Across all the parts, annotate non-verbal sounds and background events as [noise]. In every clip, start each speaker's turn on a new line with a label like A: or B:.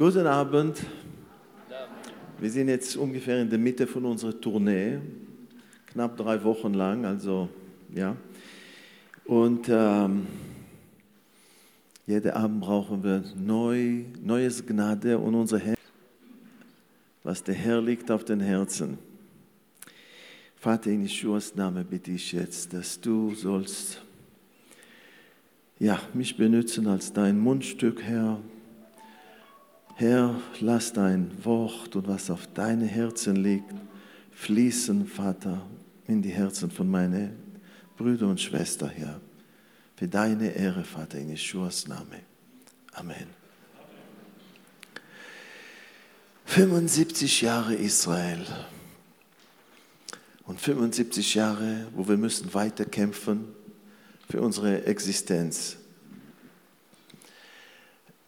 A: Guten Abend. Wir sind jetzt ungefähr in der Mitte von unserer Tournee, knapp drei Wochen lang, also ja. Und ähm, jeden Abend brauchen wir neu, neues Gnade und unser Herz, was der Herr liegt auf den Herzen. Vater, in Jeschuas Namen bitte ich jetzt, dass du sollst ja, mich benutzen als dein Mundstück, Herr. Herr, lass dein Wort und was auf deine Herzen liegt, fließen, Vater, in die Herzen von meinen Brüdern und Schwestern, Herr. Für deine Ehre, Vater, in Jeschuas Namen. Amen. 75 Jahre Israel und 75 Jahre, wo wir müssen weiter kämpfen für unsere Existenz.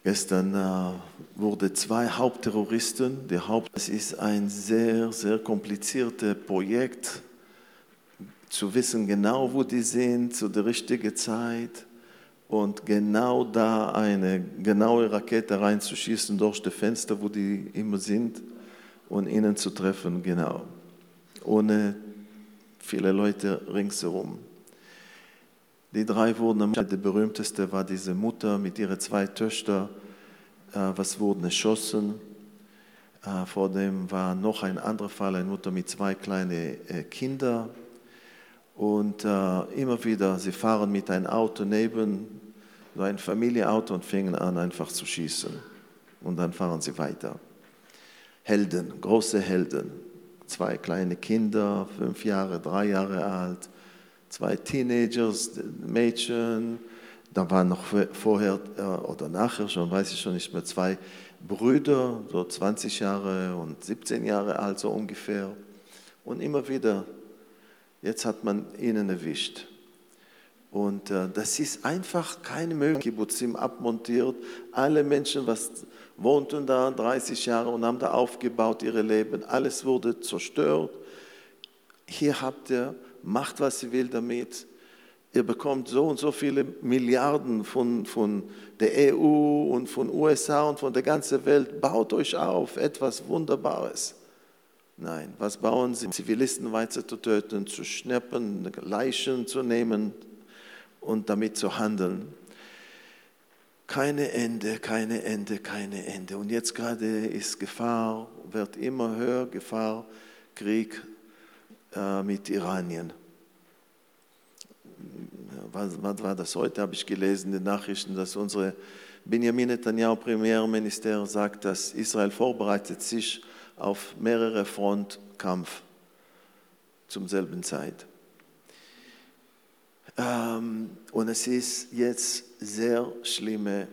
A: Gestern äh, wurde zwei Hauptterroristen, der Haupt, es ist ein sehr, sehr kompliziertes Projekt, zu wissen genau, wo die sind, zu der richtigen Zeit und genau da eine genaue Rakete reinzuschießen durch das Fenster, wo die immer sind und ihnen zu treffen, genau, ohne viele Leute ringsherum. Die drei wurden, der berühmteste war diese Mutter mit ihren zwei Töchtern, äh, was wurden erschossen. Äh, vor dem war noch ein anderer Fall, eine Mutter mit zwei kleinen äh, Kindern. Und immer wieder, sie fahren mit einem Auto neben, so ein Familienauto und fingen an einfach zu schießen. Und dann fahren sie weiter. Helden, große Helden zwei kleine Kinder, fünf Jahre, drei Jahre alt, zwei Teenagers, Mädchen, dann waren noch vorher äh, oder nachher schon, weiß ich schon nicht mehr, zwei Brüder, so 20 Jahre und 17 Jahre alt, so ungefähr. Und immer wieder, jetzt hat man ihnen erwischt. Und äh, das ist einfach keine Möglichkeit. Kibbutzim abmontiert. Alle Menschen, was wohnten da 30 Jahre und haben da aufgebaut ihre Leben. Alles wurde zerstört. Hier habt ihr, macht was ihr will damit. Ihr bekommt so und so viele Milliarden von, von der EU und von USA und von der ganzen Welt. Baut euch auf, etwas Wunderbares. Nein, was bauen sie? Zivilisten weiter zu töten, zu schnappen, Leichen zu nehmen, und damit zu handeln. Keine Ende, keine Ende, keine Ende. Und jetzt gerade ist Gefahr, wird immer höher, Gefahr, Krieg äh, mit Iranien. Was, was, war das heute? Habe ich gelesen in den Nachrichten, dass unsere Benjamin Netanyahu, Premierminister, sagt, dass Israel vorbereitet sich auf mehrere Frontkampf zum selben Zeit. Ähm, und es ist jetzt sehr schlimmer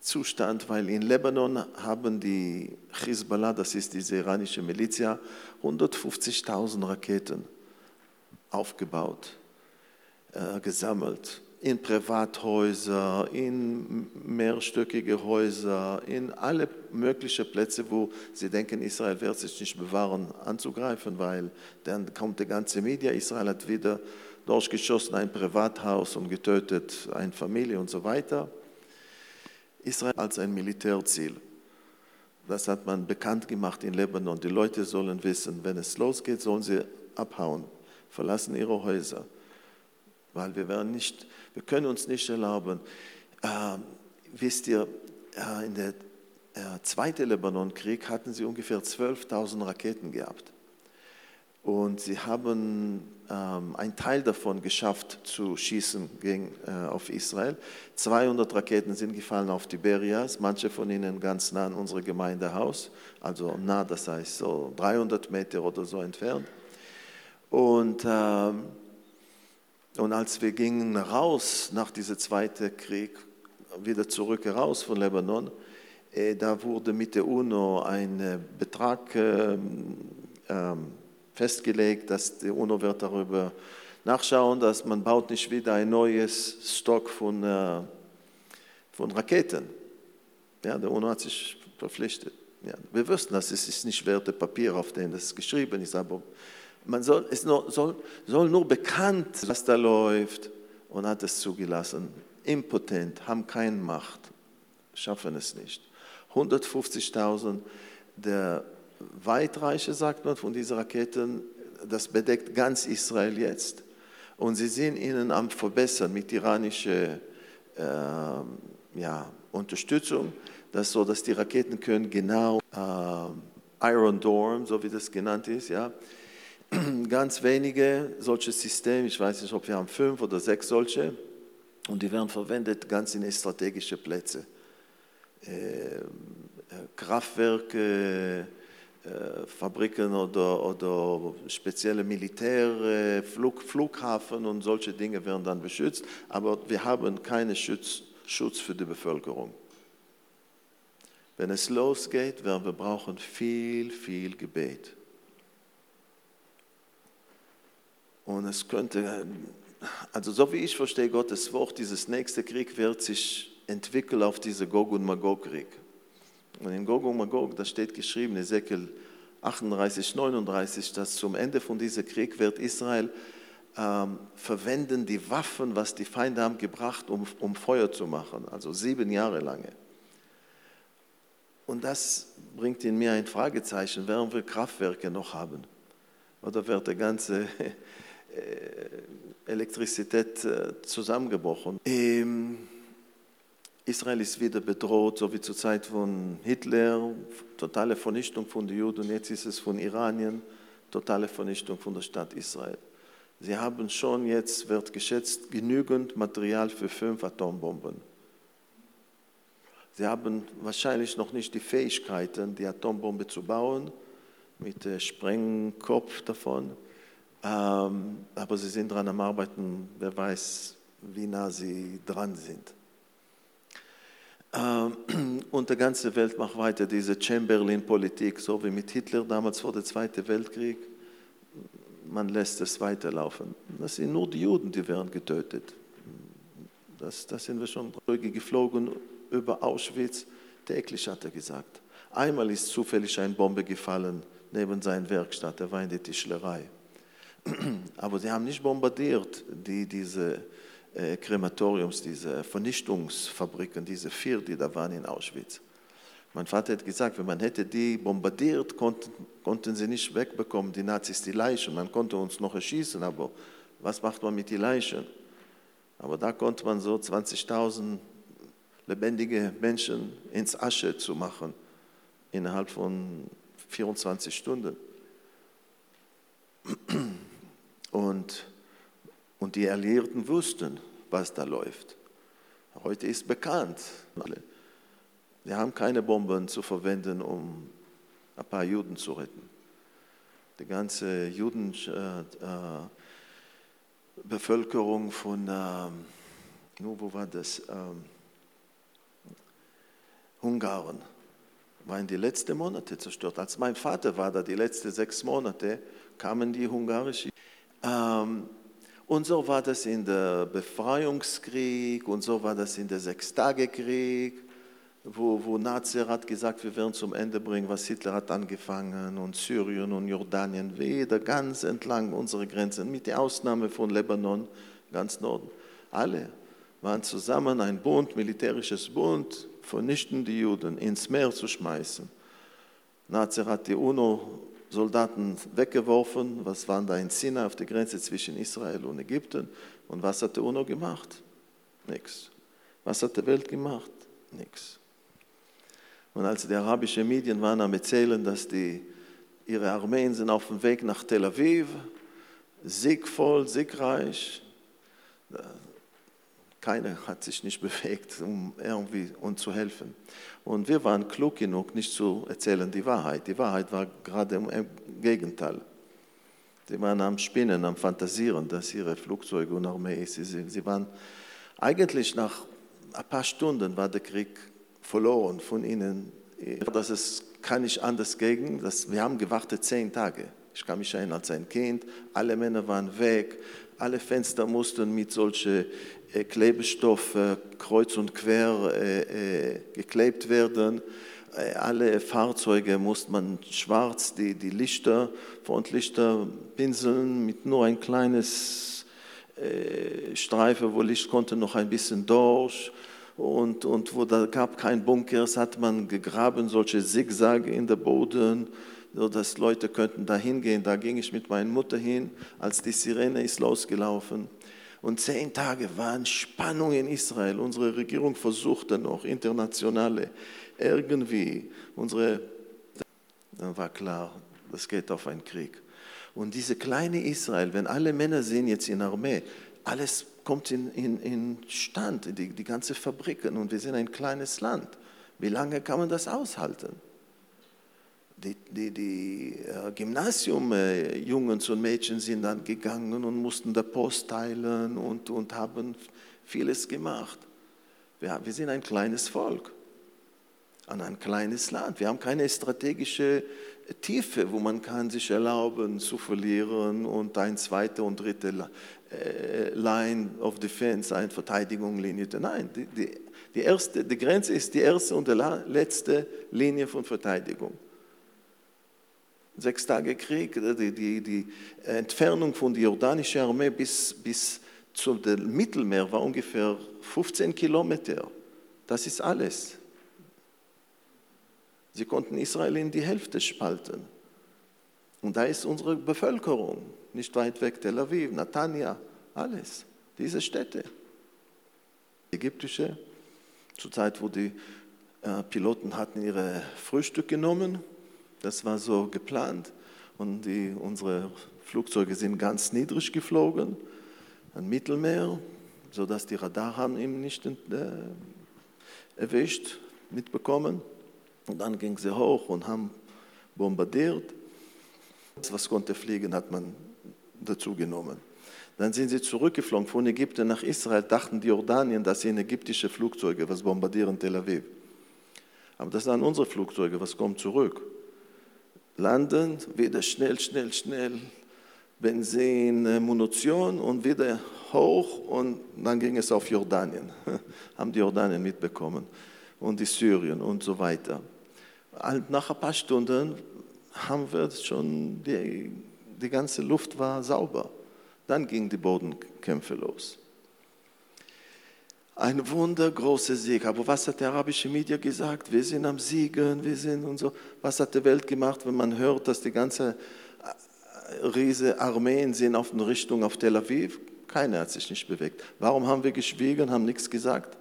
A: Zustand, weil in Lebanon haben die Hezbollah, das ist diese iranische Militia, 150.000 Raketen aufgebaut, äh, gesammelt. In Privathäuser, in mehrstöckige Häuser, in alle möglichen Plätze, wo sie denken, Israel wird sich nicht bewahren, anzugreifen, weil dann kommt die ganze Media, Israel hat wieder durchgeschossen ein Privathaus und getötet eine Familie und so weiter. Israel als ein Militärziel. Das hat man bekannt gemacht in Lebanon. Die Leute sollen wissen, wenn es losgeht, sollen sie abhauen, verlassen ihre Häuser. Weil wir, werden nicht, wir können uns nicht erlauben. Äh, wisst ihr, äh, in der äh, Zweiten Libanonkrieg hatten sie ungefähr 12.000 Raketen gehabt. Und sie haben ähm, einen Teil davon geschafft zu schießen gegen, äh, auf Israel. 200 Raketen sind gefallen auf Tiberias, manche von ihnen ganz nah an unserem Gemeindehaus, also nah, das heißt so 300 Meter oder so entfernt. Und, ähm, und als wir gingen raus nach diesem Zweiten Krieg, wieder zurück heraus von Lebanon, äh, da wurde mit der UNO ein äh, Betrag ähm, ähm festgelegt, dass die UNO wird darüber nachschauen, dass man baut nicht wieder ein neues Stock von, äh, von Raketen. Ja, der UNO hat sich verpflichtet. Ja, wir wussten, dass es ist nicht werte Papier, auf dem das geschrieben ist, aber man soll, es nur, soll, soll nur bekannt, was da läuft und hat es zugelassen. Impotent, haben keine Macht, schaffen es nicht. 150.000. Der Weitreiche, sagt man, von diesen Raketen, das bedeckt ganz Israel jetzt. Und sie sind ihnen am Verbessern mit iranischer äh, ja, Unterstützung, dass so, dass die Raketen können genau äh, Iron Dome, so wie das genannt ist, ja, [clears throat] ganz wenige solche Systeme, ich weiß nicht, ob wir haben fünf oder sechs solche, und die werden verwendet ganz in strategische Plätze. Äh, Kraftwerke, Fabriken oder, oder spezielle Militärflughafen und solche Dinge werden dann beschützt, aber wir haben keinen Schutz, Schutz für die Bevölkerung. Wenn es losgeht, werden wir brauchen viel, viel Gebet. Und es könnte, also so wie ich verstehe Gottes Wort, dieses nächste Krieg wird sich entwickeln auf diese Gog- und Magog-Krieg. Und in Gog und Magog, da steht geschrieben, Ezekiel 38, 39, dass zum Ende von diesem Krieg wird Israel ähm, verwenden die Waffen, was die Feinde haben gebracht, um, um Feuer zu machen, also sieben Jahre lange. Und das bringt in mir ein Fragezeichen, werden wir Kraftwerke noch haben? Oder wird der ganze [laughs] äh, Elektrizität äh, zusammengebrochen. Ähm, Israel ist wieder bedroht, so wie zur Zeit von Hitler, totale Vernichtung von den Juden, und jetzt ist es von Iranien, totale Vernichtung von der Stadt Israel. Sie haben schon jetzt, wird geschätzt, genügend Material für fünf Atombomben. Sie haben wahrscheinlich noch nicht die Fähigkeiten, die Atombombe zu bauen, mit Sprengkopf davon. Ähm, aber sie sind daran am Arbeiten, wer weiß, wie nah sie dran sind. Ähm, [clears throat] und die ganze Welt macht weiter diese Chamberlain-Politik, so wie mit Hitler damals vor dem Zweiten Weltkrieg. Man lässt es weiterlaufen. Das sind nur die Juden, die werden getötet. Das, das sind wir schon geflogen über Auschwitz. Täglich hat er gesagt. Einmal ist zufällig eine Bombe gefallen neben seiner Werkstatt. Er war in der Tischlerei. [clears throat] Aber sie haben nicht bombardiert, die, diese Krematoriums, diese Vernichtungsfabriken, diese vier, die da waren in Auschwitz. Mein Vater hat gesagt, wenn man hätte die bombardiert, konnten, konnten sie nicht wegbekommen, die Nazis, die Leichen. Man konnte uns noch erschießen, aber was macht man mit den Leichen? Aber da konnte man so 20.000 lebendige Menschen ins Asche zu machen, innerhalb von 24 Stunden. Und, und die Alliierten wussten, was da läuft. Heute ist bekannt. Wir haben keine Bomben zu verwenden, um ein paar Juden zu retten. Die ganze Judenbevölkerung äh, äh, von, äh, wo war das? Ähm, Ungarn war in die letzten Monate zerstört. Als mein Vater war da, die letzten sechs Monate, kamen die ungarischen ähm, und so war das in der Befreiungskrieg und so war das in der Sechstagekrieg, wo, wo Nazi hat gesagt, wir werden zum Ende bringen, was Hitler hat angefangen und Syrien und Jordanien, wieder ganz entlang unserer Grenzen, mit der Ausnahme von Lebanon, ganz Norden. Alle waren zusammen, ein Bund, militärisches Bund, vernichten die Juden, ins Meer zu schmeißen. Nazi hat die UNO Soldaten weggeworfen. Was waren da in Sinai auf der Grenze zwischen Israel und Ägypten? Und was hat der UNO gemacht? Nichts. Was hat die Welt gemacht? Nichts. Und als die arabischen Medien waren am Erzählen, dass die, ihre Armeen sind auf dem Weg nach Tel Aviv, siegvoll, siegreich, keiner hat sich nicht bewegt, um irgendwie uns zu helfen. Und wir waren klug genug, nicht zu erzählen die Wahrheit. Die Wahrheit war gerade im Gegenteil. Sie waren am Spinnen, am Fantasieren, dass ihre Flugzeuge und Armee sie sind. Sie waren eigentlich nach ein paar Stunden war der Krieg verloren von ihnen. Das ist, kann ich anders gegen. Das, wir haben gewartet zehn Tage. Ich kann mich erinnern als ein Kind. Alle Männer waren weg. Alle Fenster mussten mit solchen äh, Klebestoffe äh, kreuz und quer äh, geklebt werden. Alle Fahrzeuge musste man schwarz, die, die Lichter, Frontlichter pinseln mit nur ein kleines Streifen, wo Licht konnte noch ein bisschen durch. und, und wo da gab kein Bunkers, hat man gegraben, solche Zigzage in der Boden, so dass Leute könnten da hingehen. Da ging ich mit meiner Mutter hin, als die Sirene ist losgelaufen. Und zehn Tage waren Spannung in Israel. Unsere Regierung versuchte noch, internationale, irgendwie, unsere, dann war klar, das geht auf einen Krieg. Und diese kleine Israel, wenn alle Männer sind jetzt in Armee, alles kommt in, in, in Stand, die, die ganze Fabriken und wir sind ein kleines Land. Wie lange kann man das aushalten? Die, die, die äh, Gymnasiumjungs und Mädchen sind dann gegangen und mussten der Post teilen und, und haben vieles gemacht. Wir, wir sind ein kleines Volk an ein kleines Land. Wir haben keine strategische Tiefe, wo man kann sich erlauben zu verlieren und ein zweite und dritte äh, Line of Defense, eine Verteidigungslinie. Nein, die, die, die, erste, die Grenze ist die erste und die letzte Linie von Verteidigung. Sechs Tage Krieg, die, die, die Entfernung von der jordanischen Armee bis, bis zum Mittelmeer war ungefähr 15 Kilometer. Das ist alles. Sie konnten Israel in die Hälfte spalten. Und da ist unsere Bevölkerung, nicht weit weg, Tel Aviv, Natania, alles, diese Städte. Ägyptische, zur Zeit, wo die äh, Piloten hatten ihre Frühstück genommen, das war so geplant. Und die, unsere Flugzeuge sind ganz niedrig geflogen, am Mittelmeer, sodass die Radar haben ihn nicht äh, erwischt, mitbekommen. Und dann ging sie hoch und haben bombardiert. Was konnte fliegen, hat man dazu genommen. Dann sind sie zurückgeflogen von Ägypten nach Israel, dachten die Jordanien, das sind ägyptische Flugzeuge, was bombardieren Tel Aviv. Aber das waren unsere Flugzeuge, was kommt zurück? Landen, wieder schnell, schnell, schnell, Benzin, äh, Munition und wieder hoch und dann ging es auf Jordanien. [laughs] Haben die Jordanien mitbekommen und die Syrien und so weiter nach ein paar Stunden haben wir schon, die, die ganze Luft war sauber. Dann gingen die Bodenkämpfe los. Ein wundergroßer Sieg. Aber was hat der arabische Media gesagt? Wir sind am Siegen, wir sind und so. Was hat die Welt gemacht, wenn man hört, dass die ganze äh, riese Armeen sind auf der Richtung auf Tel Aviv? Keiner hat sich nicht bewegt. Warum haben wir geschwiegen, haben nichts gesagt?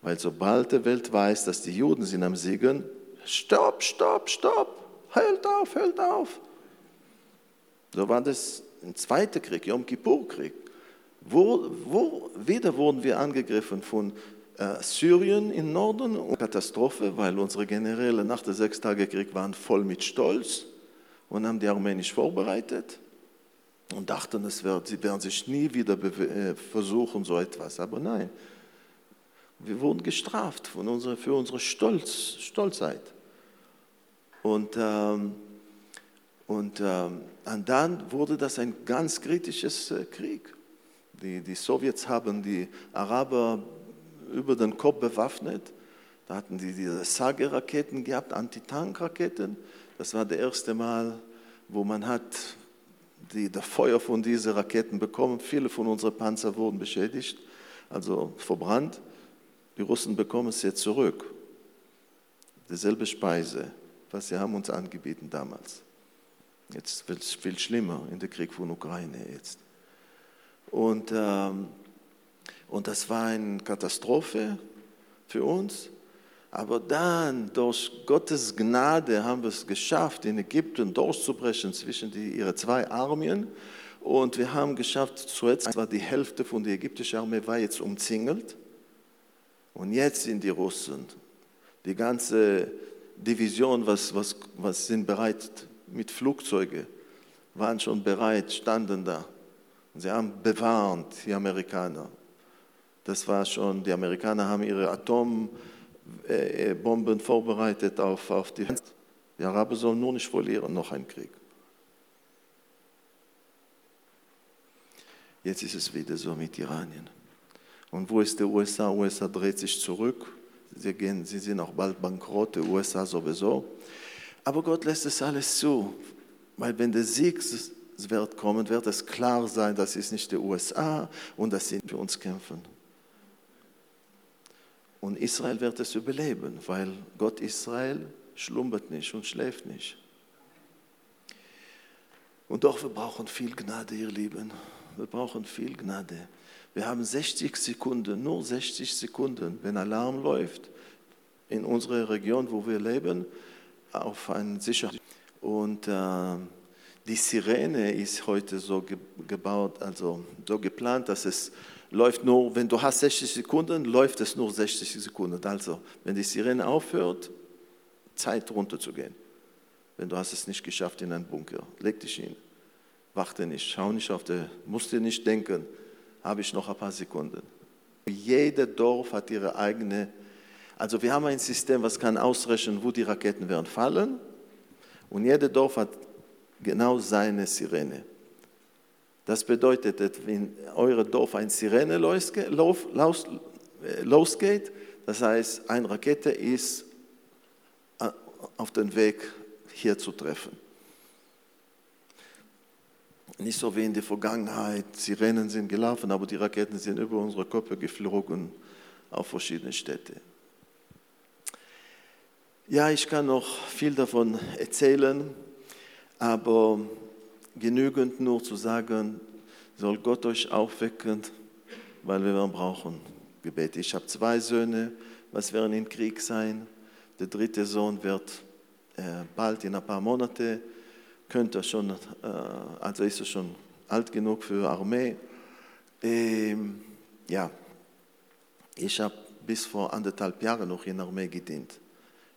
A: Weil sobald die Welt weiß, dass die Juden sind am Siegen, Stopp, stopp, stopp, hört auf, hört auf. So war das ein zweiter Krieg, Yom Kippur-Krieg. Wo, wo, wieder wurden wir angegriffen von äh, Syrien im Norden, Katastrophe, weil unsere Generäle nach dem Sechstagekrieg waren voll mit Stolz und haben die Armee nicht vorbereitet und dachten, es wird, sie werden sich nie wieder äh, versuchen, so etwas. Aber nein, wir wurden gestraft von unserer, für unsere Stolz, Stolzheit. Und, ähm, und, ähm, und dann wurde das ein ganz kritisches äh, Krieg. Die, die Sowjets haben die Araber über den Kopf bewaffnet. Da hatten die diese Sage-Raketen gehabt, Antitank-Raketen. Das war das erste Mal, wo man hat die, das Feuer von diesen Raketen bekommen. Viele von unseren Panzer wurden beschädigt, also verbrannt. Die Russen bekommen es jetzt zurück. Dieselbe Speise was sie haben uns angeboten damals. Jetzt wird es viel schlimmer in der Krieg von Ukraine jetzt. Und, ähm, und das war eine Katastrophe für uns. Aber dann, durch Gottes Gnade, haben wir es geschafft, in Ägypten durchzubrechen zwischen die, ihre zwei Armeen. Und wir haben geschafft, zuerst war die Hälfte von der ägyptischen Armee war jetzt umzingelt. Und jetzt sind die Russen, die ganze Division, was, was, was sind bereit mit Flugzeugen, waren schon bereit, standen da. Sie haben bewarnt, die Amerikaner. Das war schon, die Amerikaner haben ihre Atombomben äh, vorbereitet auf, auf die. Die Araber sollen nur nicht verlieren, noch ein Krieg. Jetzt ist es wieder so mit Iranien. Und wo ist der USA? USA dreht sich zurück Sie, gehen, sie sind auch bald bankrott, die USA sowieso. Aber Gott lässt es alles zu, weil wenn der Sieg wird kommen, wird es klar sein, das ist nicht die USA und dass sie für uns kämpfen. Und Israel wird es überleben, weil Gott Israel schlummert nicht und schläft nicht. Und doch, wir brauchen viel Gnade, ihr Lieben. Wir brauchen viel Gnade. Wir haben 60 Sekunden, nur 60 Sekunden, wenn Alarm läuft in unserer Region, wo wir leben, auf ein Sicherheit. Und äh, die Sirene ist heute so ge gebaut, also so geplant, dass es läuft nur, wenn du hast 60 Sekunden, läuft es nur 60 Sekunden. Also, wenn die Sirene aufhört, Zeit runterzugehen. Wenn du hast es nicht geschafft in einen Bunker, leg dich hin. Warte nicht, schau nicht auf der, musst dir nicht denken, habe ich noch ein paar Sekunden. Jeder Dorf hat ihre eigene, also wir haben ein System, was kann ausrechnen, wo die Raketen werden fallen. Und jeder Dorf hat genau seine Sirene. Das bedeutet, wenn eure Dorf ein Sirene losgeht, das heißt, eine Rakete ist äh, auf dem Weg hier zu treffen. Nicht so wie in der Vergangenheit, Sirenen sind gelaufen, aber die Raketen sind über unsere Köpfe geflogen auf verschiedene Städte. Ja, ich kann noch viel davon erzählen, aber genügend nur zu sagen, soll Gott euch aufwecken, weil wir brauchen Gebet. Ich habe zwei Söhne, was werden im Krieg sein. Der dritte Sohn wird äh, bald in ein paar Monate, könnte schon, äh, also ist er schon alt genug für Armee. Ähm, ja, ich habe bis vor anderthalb Jahren noch in der Armee gedient,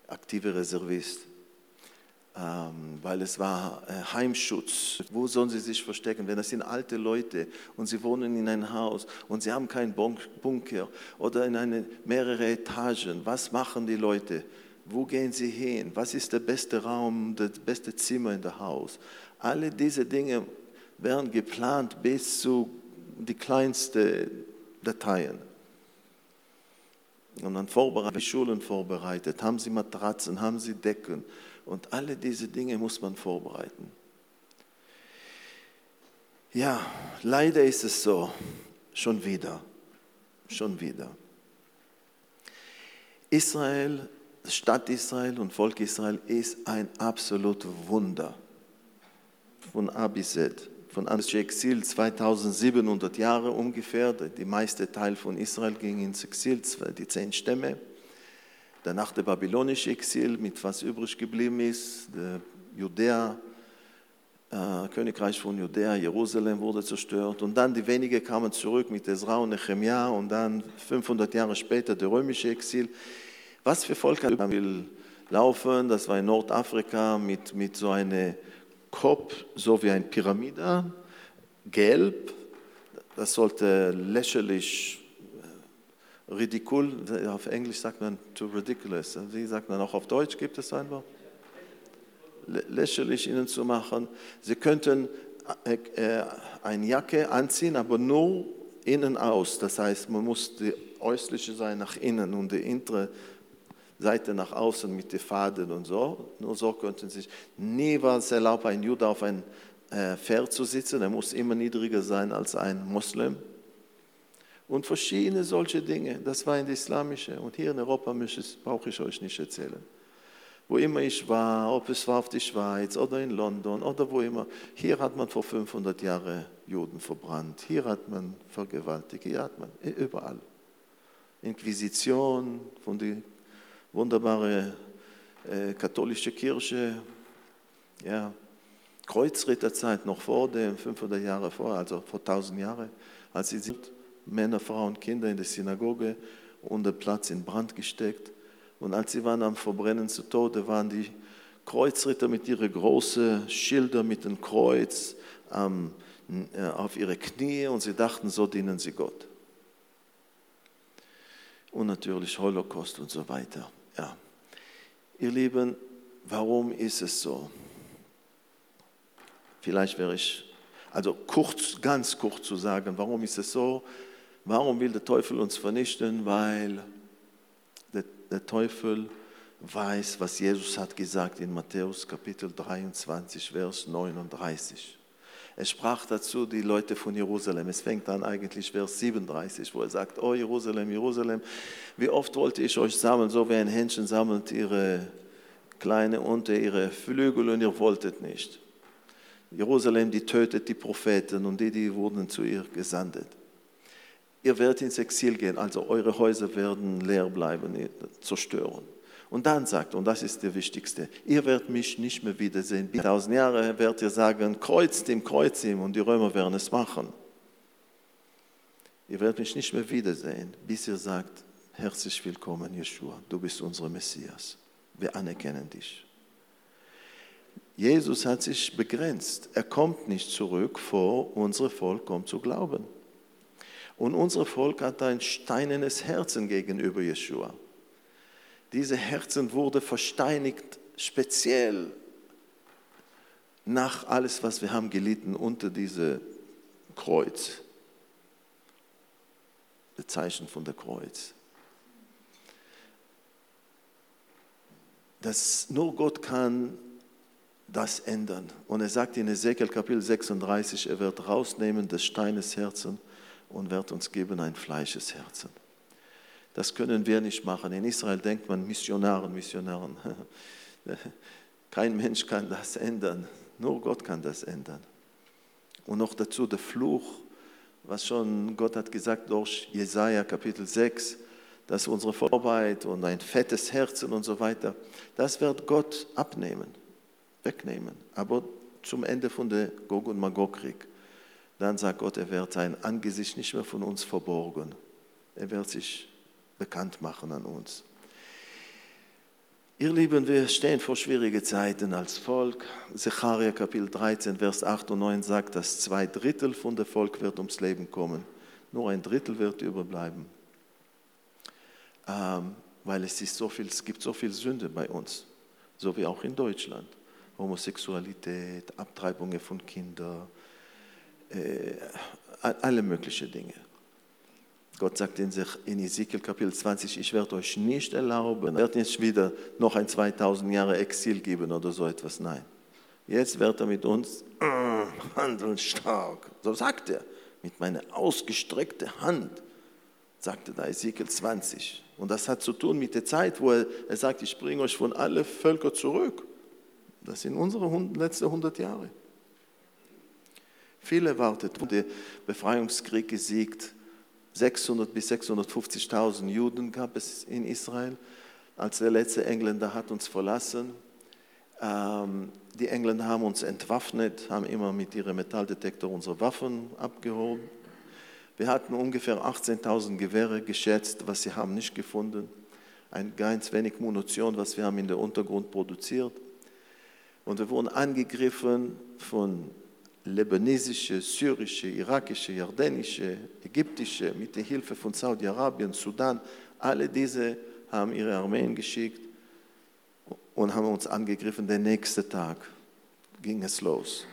A: aktiver Reservist. Ähm, weil es war äh, Heimschutz. Wo sollen sie sich verstecken? Wenn das sind alte Leute und sie wohnen in einem Haus und sie haben keinen Bunker oder in eine, mehrere Etagen, was machen die Leute? Wo gehen sie hin? Was ist der beste Raum, das beste Zimmer in der Haus? Alle diese Dinge werden geplant bis zu die kleinsten Dateien. Und dann vorbereitet, Schulen vorbereitet, haben sie Matratzen, haben sie Decken, und alle diese Dinge muss man vorbereiten. Ja, leider ist es so, schon wieder, schon wieder. Israel, Stadt Israel und Volk Israel ist ein absolutes Wunder. Von A bis Z. Von ans Exil 2700 Jahre ungefähr. Die meiste Teil von Israel ging ins Exil, die zehn Stämme. Danach der babylonische Exil, mit was übrig geblieben ist, der Judäa, äh, Königreich von Judäa, Jerusalem wurde zerstört. Und dann die wenigen kamen zurück mit Ezra und Nehemiah und dann 500 Jahre später der römische Exil. Was für Volk will laufen? Das war in Nordafrika mit, mit so einem Kopf, so wie ein Pyramide, gelb. Das sollte lächerlich ridicul, auf Englisch sagt man too ridiculous. Wie sagt man auch auf Deutsch, gibt es ein Wort? Lächerlich ihnen zu machen. Sie könnten äh, äh, eine Jacke anziehen, aber nur innen aus. Das heißt, man muss die äußerliche sein nach innen und die innere Seite nach außen mit den Faden und so. Nur so könnten sich niemals erlauben, ein Jude auf ein äh, Pferd zu sitzen. Er muss immer niedriger sein als ein Muslim und verschiedene solche Dinge. Das war in der islamische. Und hier in Europa brauche ich euch nicht erzählen. Wo immer ich war, ob es war auf die Schweiz oder in London oder wo immer, hier hat man vor 500 Jahren Juden verbrannt, hier hat man vergewaltigt, hier hat man überall. Inquisition von der wunderbaren äh, katholischen Kirche, ja, Kreuzritterzeit noch vor dem, 500 Jahre vor, also vor 1000 Jahren, als sie sind Männer, Frauen, Kinder in der Synagoge und der Platz in Brand gesteckt. Und als sie waren am Verbrennen zu Tode, waren die Kreuzritter mit ihren großen Schildern mit dem Kreuz ähm, auf ihre Knie und sie dachten, so dienen sie Gott. Und natürlich Holocaust und so weiter. Ja. Ihr Lieben, warum ist es so? Vielleicht wäre ich, also kurz, ganz kurz zu sagen, warum ist es so? Warum will der Teufel uns vernichten? Weil der, der Teufel weiß, was Jesus hat gesagt in Matthäus Kapitel 23, Vers 39. Es sprach dazu die Leute von Jerusalem. Es fängt an eigentlich Vers 37, wo er sagt, oh Jerusalem, Jerusalem, wie oft wollte ich euch sammeln, so wie ein Händchen sammelt ihre kleine unter ihre Flügel und ihr wolltet nicht. Jerusalem, die tötet die Propheten und die, die wurden zu ihr gesandet. Ihr werdet ins Exil gehen, also eure Häuser werden leer bleiben, zerstören. Und dann sagt, und das ist der Wichtigste, ihr werdet mich nicht mehr wiedersehen. Bis tausend Jahre werdet ihr sagen, kreuzt ihm, kreuzt ihm, und die Römer werden es machen. Ihr werdet mich nicht mehr wiedersehen, bis ihr sagt, herzlich willkommen, Jeshua, du bist unser Messias. Wir anerkennen dich. Jesus hat sich begrenzt. Er kommt nicht zurück, vor unser Volk kommt zu glauben. Und unser Volk hat ein steinernes Herzen gegenüber Jeshua. Diese Herzen wurde versteinigt, speziell nach alles, was wir haben gelitten unter diesem Kreuz. Das Zeichen von der Kreuz. dass nur Gott kann das ändern. Und er sagt in Ezekiel Kapitel 36, er wird rausnehmen des Steines Herzen und wird uns geben ein Fleisches Herzen. Das können wir nicht machen. In Israel denkt man Missionaren, Missionaren. [laughs] Kein Mensch kann das ändern. Nur Gott kann das ändern. Und noch dazu der Fluch, was schon Gott hat gesagt durch Jesaja Kapitel 6, dass unsere Vorarbeit und ein fettes Herzen und so weiter, das wird Gott abnehmen, wegnehmen. Aber zum Ende von der Gog- und Magog-Krieg, dann sagt Gott, er wird sein Angesicht nicht mehr von uns verborgen. Er wird sich bekannt machen an uns. Ihr Lieben, wir stehen vor schwierigen Zeiten als Volk. Zecharia Kapitel 13, Vers 8 und 9 sagt, dass zwei Drittel von der Volk wird ums Leben kommen. Nur ein Drittel wird überbleiben ähm, weil es, ist so viel, es gibt so viel Sünde bei uns, so wie auch in Deutschland. Homosexualität, Abtreibungen von Kindern, äh, alle möglichen Dinge. Gott sagt in, in Ezekiel Kapitel 20, ich werde euch nicht erlauben, er wird nicht wieder noch ein 2000 Jahre Exil geben oder so etwas. Nein. Jetzt wird er mit uns äh, handeln stark. So sagt er, mit meiner ausgestreckten Hand, sagte da Ezekiel 20. Und das hat zu tun mit der Zeit, wo er, er sagt, ich bringe euch von allen Völkern zurück. Das sind unsere letzten 100 Jahre. Viele warteten, der Befreiungskrieg gesiegt. 600 bis 650.000 Juden gab es in Israel. Als der letzte Engländer hat uns verlassen, ähm, die Engländer haben uns entwaffnet, haben immer mit ihrem Metalldetektor unsere Waffen abgeholt, wir hatten ungefähr 18.000 Gewehre geschätzt, was sie haben nicht gefunden. Ein ganz wenig Munition, was wir haben in der Untergrund produziert. Und wir wurden angegriffen von libanesische, syrische, irakische, jordanische, ägyptische, mit der Hilfe von Saudi-Arabien, Sudan. Alle diese haben ihre Armeen geschickt und haben uns angegriffen. Der nächste Tag ging es los.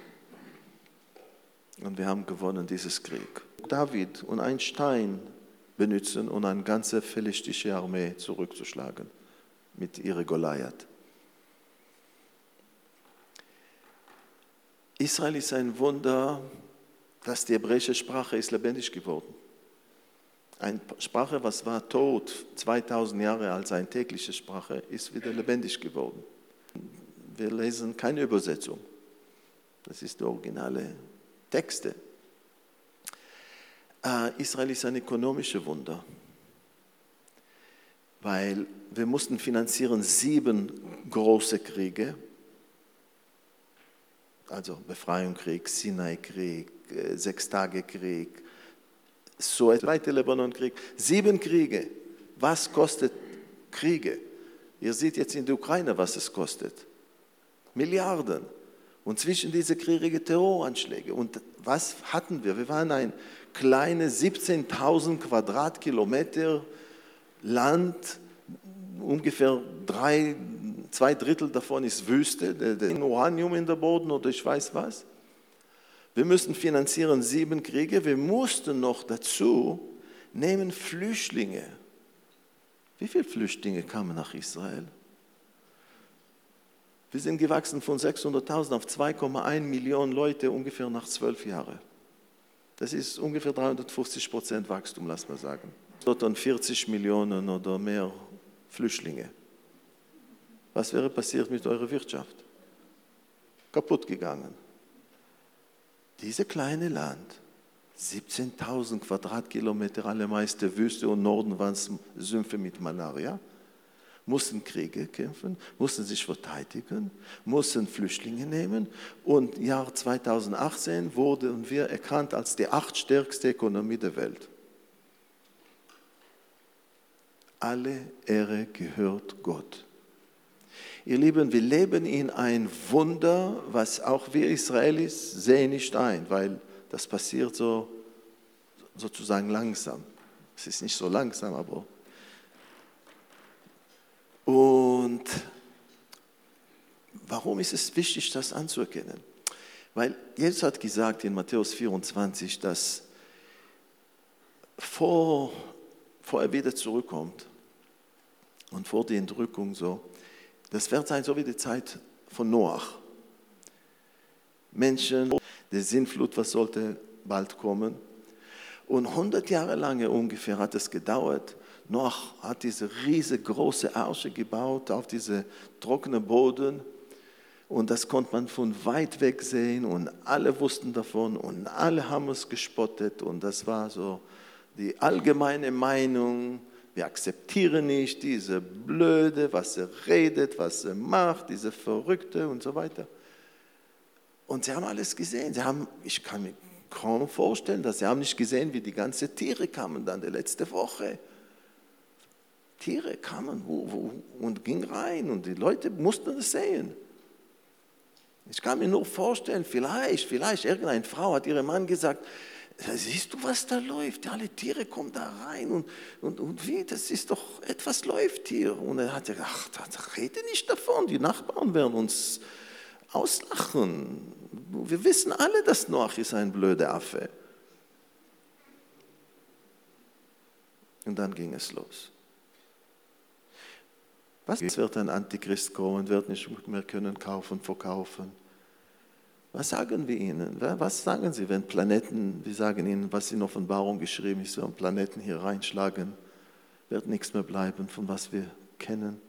A: Und wir haben gewonnen dieses Krieg. David und einen Stein benutzen, um eine ganze phililistische Armee zurückzuschlagen mit ihrer Goliath. Israel ist ein Wunder, dass die hebräische Sprache ist lebendig geworden. Eine Sprache, was war tot 2000 Jahre als eine tägliche Sprache, ist wieder lebendig geworden. Wir lesen keine Übersetzung. Das ist der originale Texte. Äh, Israel ist ein ökonomisches Wunder, weil wir mussten finanzieren sieben große Kriege, also Befreiungskrieg, Sinai-Krieg, äh, Sechstagekrieg, so ein zweiter Libanon-Krieg, sieben Kriege. Was kostet Kriege? Ihr seht jetzt in der Ukraine, was es kostet. Milliarden. Und zwischen diese Kriege Terroranschläge. Und was hatten wir? Wir waren ein kleine 17.000 Quadratkilometer Land, ungefähr drei, zwei Drittel davon ist Wüste, der, Uranium in der Boden oder ich weiß was. Wir müssen finanzieren sieben Kriege. Wir mussten noch dazu nehmen Flüchtlinge. Wie viele Flüchtlinge kamen nach Israel? Wir sind gewachsen von 600.000 auf 2,1 Millionen Leute ungefähr nach zwölf Jahren. Das ist ungefähr 350 Prozent Wachstum, lass mal sagen. Dort 40 Millionen oder mehr Flüchtlinge. Was wäre passiert mit eurer Wirtschaft? Kaputt gegangen. Dieses kleine Land, 17.000 Quadratkilometer, alle meiste Wüste und Norden waren Sümpfe mit Malaria mussten Kriege kämpfen, mussten sich verteidigen, mussten Flüchtlinge nehmen. Und im Jahr 2018 wurden wir erkannt als die achtstärkste Ökonomie der Welt. Alle Ehre gehört Gott. Ihr Lieben, wir leben in ein Wunder, was auch wir Israelis sehen nicht ein, weil das passiert so sozusagen langsam. Es ist nicht so langsam, aber und warum ist es wichtig, das anzuerkennen? Weil Jesus hat gesagt in Matthäus 24, dass vor, vor er wieder zurückkommt und vor der Entrückung so, das wird sein so wie die Zeit von Noach. Menschen, der Sinnflut, was sollte bald kommen. Und 100 Jahre lang ungefähr hat es gedauert, Noach hat diese riesengroße Arche gebaut auf diese trockenen Boden. Und das konnte man von weit weg sehen und alle wussten davon und alle haben es gespottet. Und das war so die allgemeine Meinung. Wir akzeptieren nicht diese Blöde, was er redet, was er macht, diese Verrückte und so weiter. Und sie haben alles gesehen. Sie haben, ich kann mir kaum vorstellen, dass sie haben nicht gesehen, wie die ganzen Tiere kamen dann die letzte Woche. Tiere kamen und gingen rein und die Leute mussten es sehen. Ich kann mir nur vorstellen, vielleicht, vielleicht irgendeine Frau hat ihrem Mann gesagt, siehst du, was da läuft? Alle Tiere kommen da rein und, und, und wie, das ist doch, etwas läuft hier. Und er hat gesagt, ach, rede nicht davon, die Nachbarn werden uns auslachen. Wir wissen alle, dass Noach ist ein blöder Affe. Und dann ging es los. Was wird ein Antichrist kommen, wird nicht mehr können kaufen, verkaufen? Was sagen wir ihnen? Was sagen sie, wenn Planeten, wir sagen ihnen, was in Offenbarung geschrieben ist, wenn Planeten hier reinschlagen, wird nichts mehr bleiben, von was wir kennen?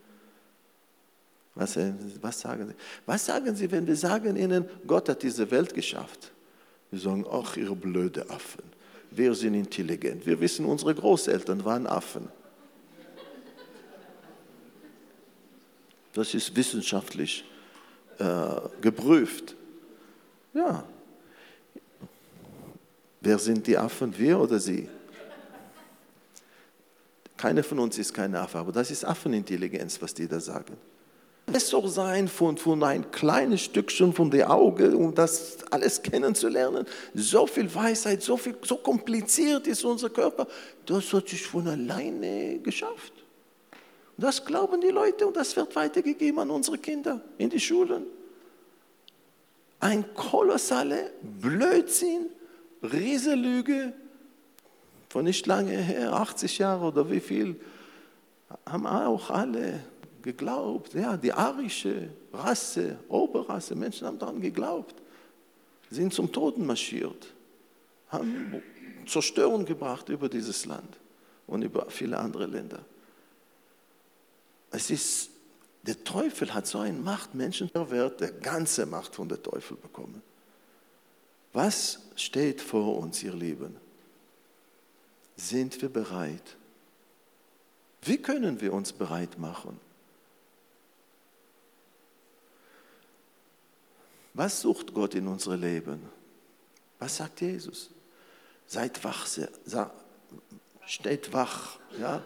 A: Was, äh, was sagen sie? Was sagen sie, wenn wir sagen ihnen, Gott hat diese Welt geschafft? Wir sagen, ach, ihr blöde Affen. Wir sind intelligent. Wir wissen, unsere Großeltern waren Affen. Das ist wissenschaftlich äh, geprüft. Ja. Wer sind die Affen, wir oder sie? Keiner von uns ist kein Affe, aber das ist Affenintelligenz, was die da sagen. Besser sein von, von ein kleines Stückchen von der Auge, um das alles kennenzulernen. So viel Weisheit, so, viel, so kompliziert ist unser Körper, das hat sich von alleine geschafft. Das glauben die Leute und das wird weitergegeben an unsere Kinder in die Schulen. Ein kolossaler Blödsinn, Riesenlüge von nicht lange her, 80 Jahre oder wie viel, haben auch alle geglaubt. Ja, die arische Rasse, Oberrasse, Menschen haben daran geglaubt, sind zum Toten marschiert, haben Zerstörung gebracht über dieses Land und über viele andere Länder. Es ist, der Teufel hat so eine Macht, Menschen wird der ganze Macht von der Teufel bekommen. Was steht vor uns, ihr Lieben? Sind wir bereit? Wie können wir uns bereit machen? Was sucht Gott in unser Leben? Was sagt Jesus? Seid wach, steht wach, ja?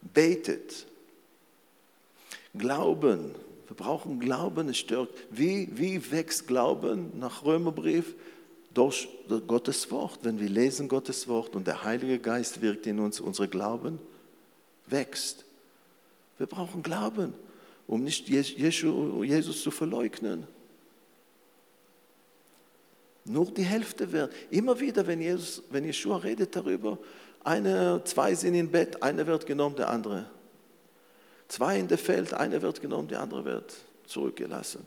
A: betet, Glauben. Wir brauchen Glauben, es stärkt. Wie, wie wächst Glauben nach Römerbrief? Durch Gottes Wort. Wenn wir lesen Gottes Wort und der Heilige Geist wirkt in uns, unser Glauben wächst. Wir brauchen Glauben, um nicht Jesus zu verleugnen. Nur die Hälfte wird. Immer wieder, wenn, Jesus, wenn Jeshua redet darüber, eine, zwei sind im Bett, einer wird genommen, der andere Zwei in der Feld, einer wird genommen, der andere wird zurückgelassen.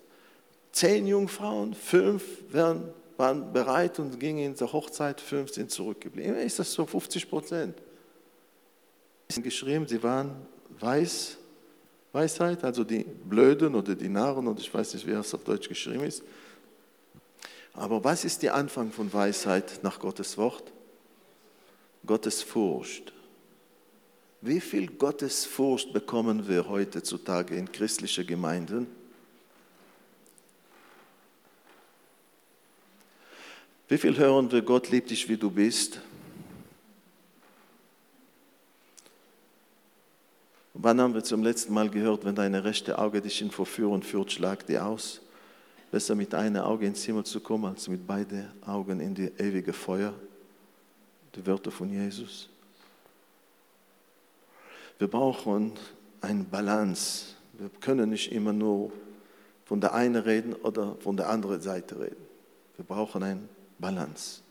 A: Zehn Jungfrauen, fünf waren, waren bereit und gingen zur Hochzeit, fünf sind zurückgeblieben. Ist das so 50 Prozent? Geschrieben, sie waren weiß, Weisheit, also die Blöden oder die Narren, und ich weiß nicht, wie das auf Deutsch geschrieben ist. Aber was ist der Anfang von Weisheit nach Gottes Wort? Gottes Furcht. Wie viel Gottesfurcht bekommen wir heutzutage in christlichen Gemeinden? Wie viel hören wir, Gott liebt dich, wie du bist? Wann haben wir zum letzten Mal gehört, wenn deine rechte Auge dich in Verführung führt, schlag die aus? Besser mit einem Auge ins Himmel zu kommen, als mit beiden Augen in die ewige Feuer. Die Wörter von Jesus. Wir brauchen eine Balance. Wir können nicht immer nur von der einen reden oder von der anderen Seite reden. Wir brauchen eine Balance.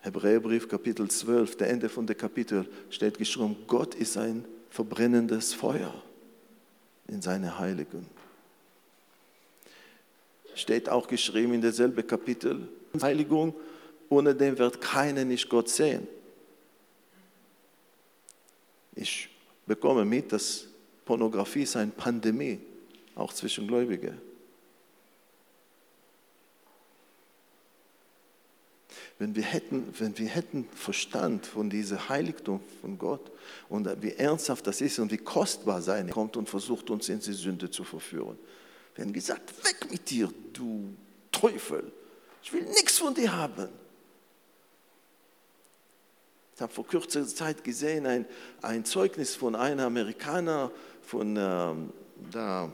A: Hebräerbrief Kapitel 12, der Ende von dem Kapitel steht geschrieben, Gott ist ein verbrennendes Feuer in seine Heiligen. Steht auch geschrieben in derselben Kapitel, Heiligung, ohne den wird keiner nicht Gott sehen. Ich bekomme mit, dass Pornografie ist eine Pandemie, auch zwischen Gläubigen. Wenn wir, hätten, wenn wir hätten Verstand von diesem Heiligtum von Gott und wie ernsthaft das ist und wie kostbar sein kommt und versucht uns in die Sünde zu verführen. Wir haben gesagt, weg mit dir, du Teufel. Ich will nichts von dir haben. Ich habe vor kurzer Zeit gesehen ein, ein Zeugnis von einem Amerikaner, von ähm, da,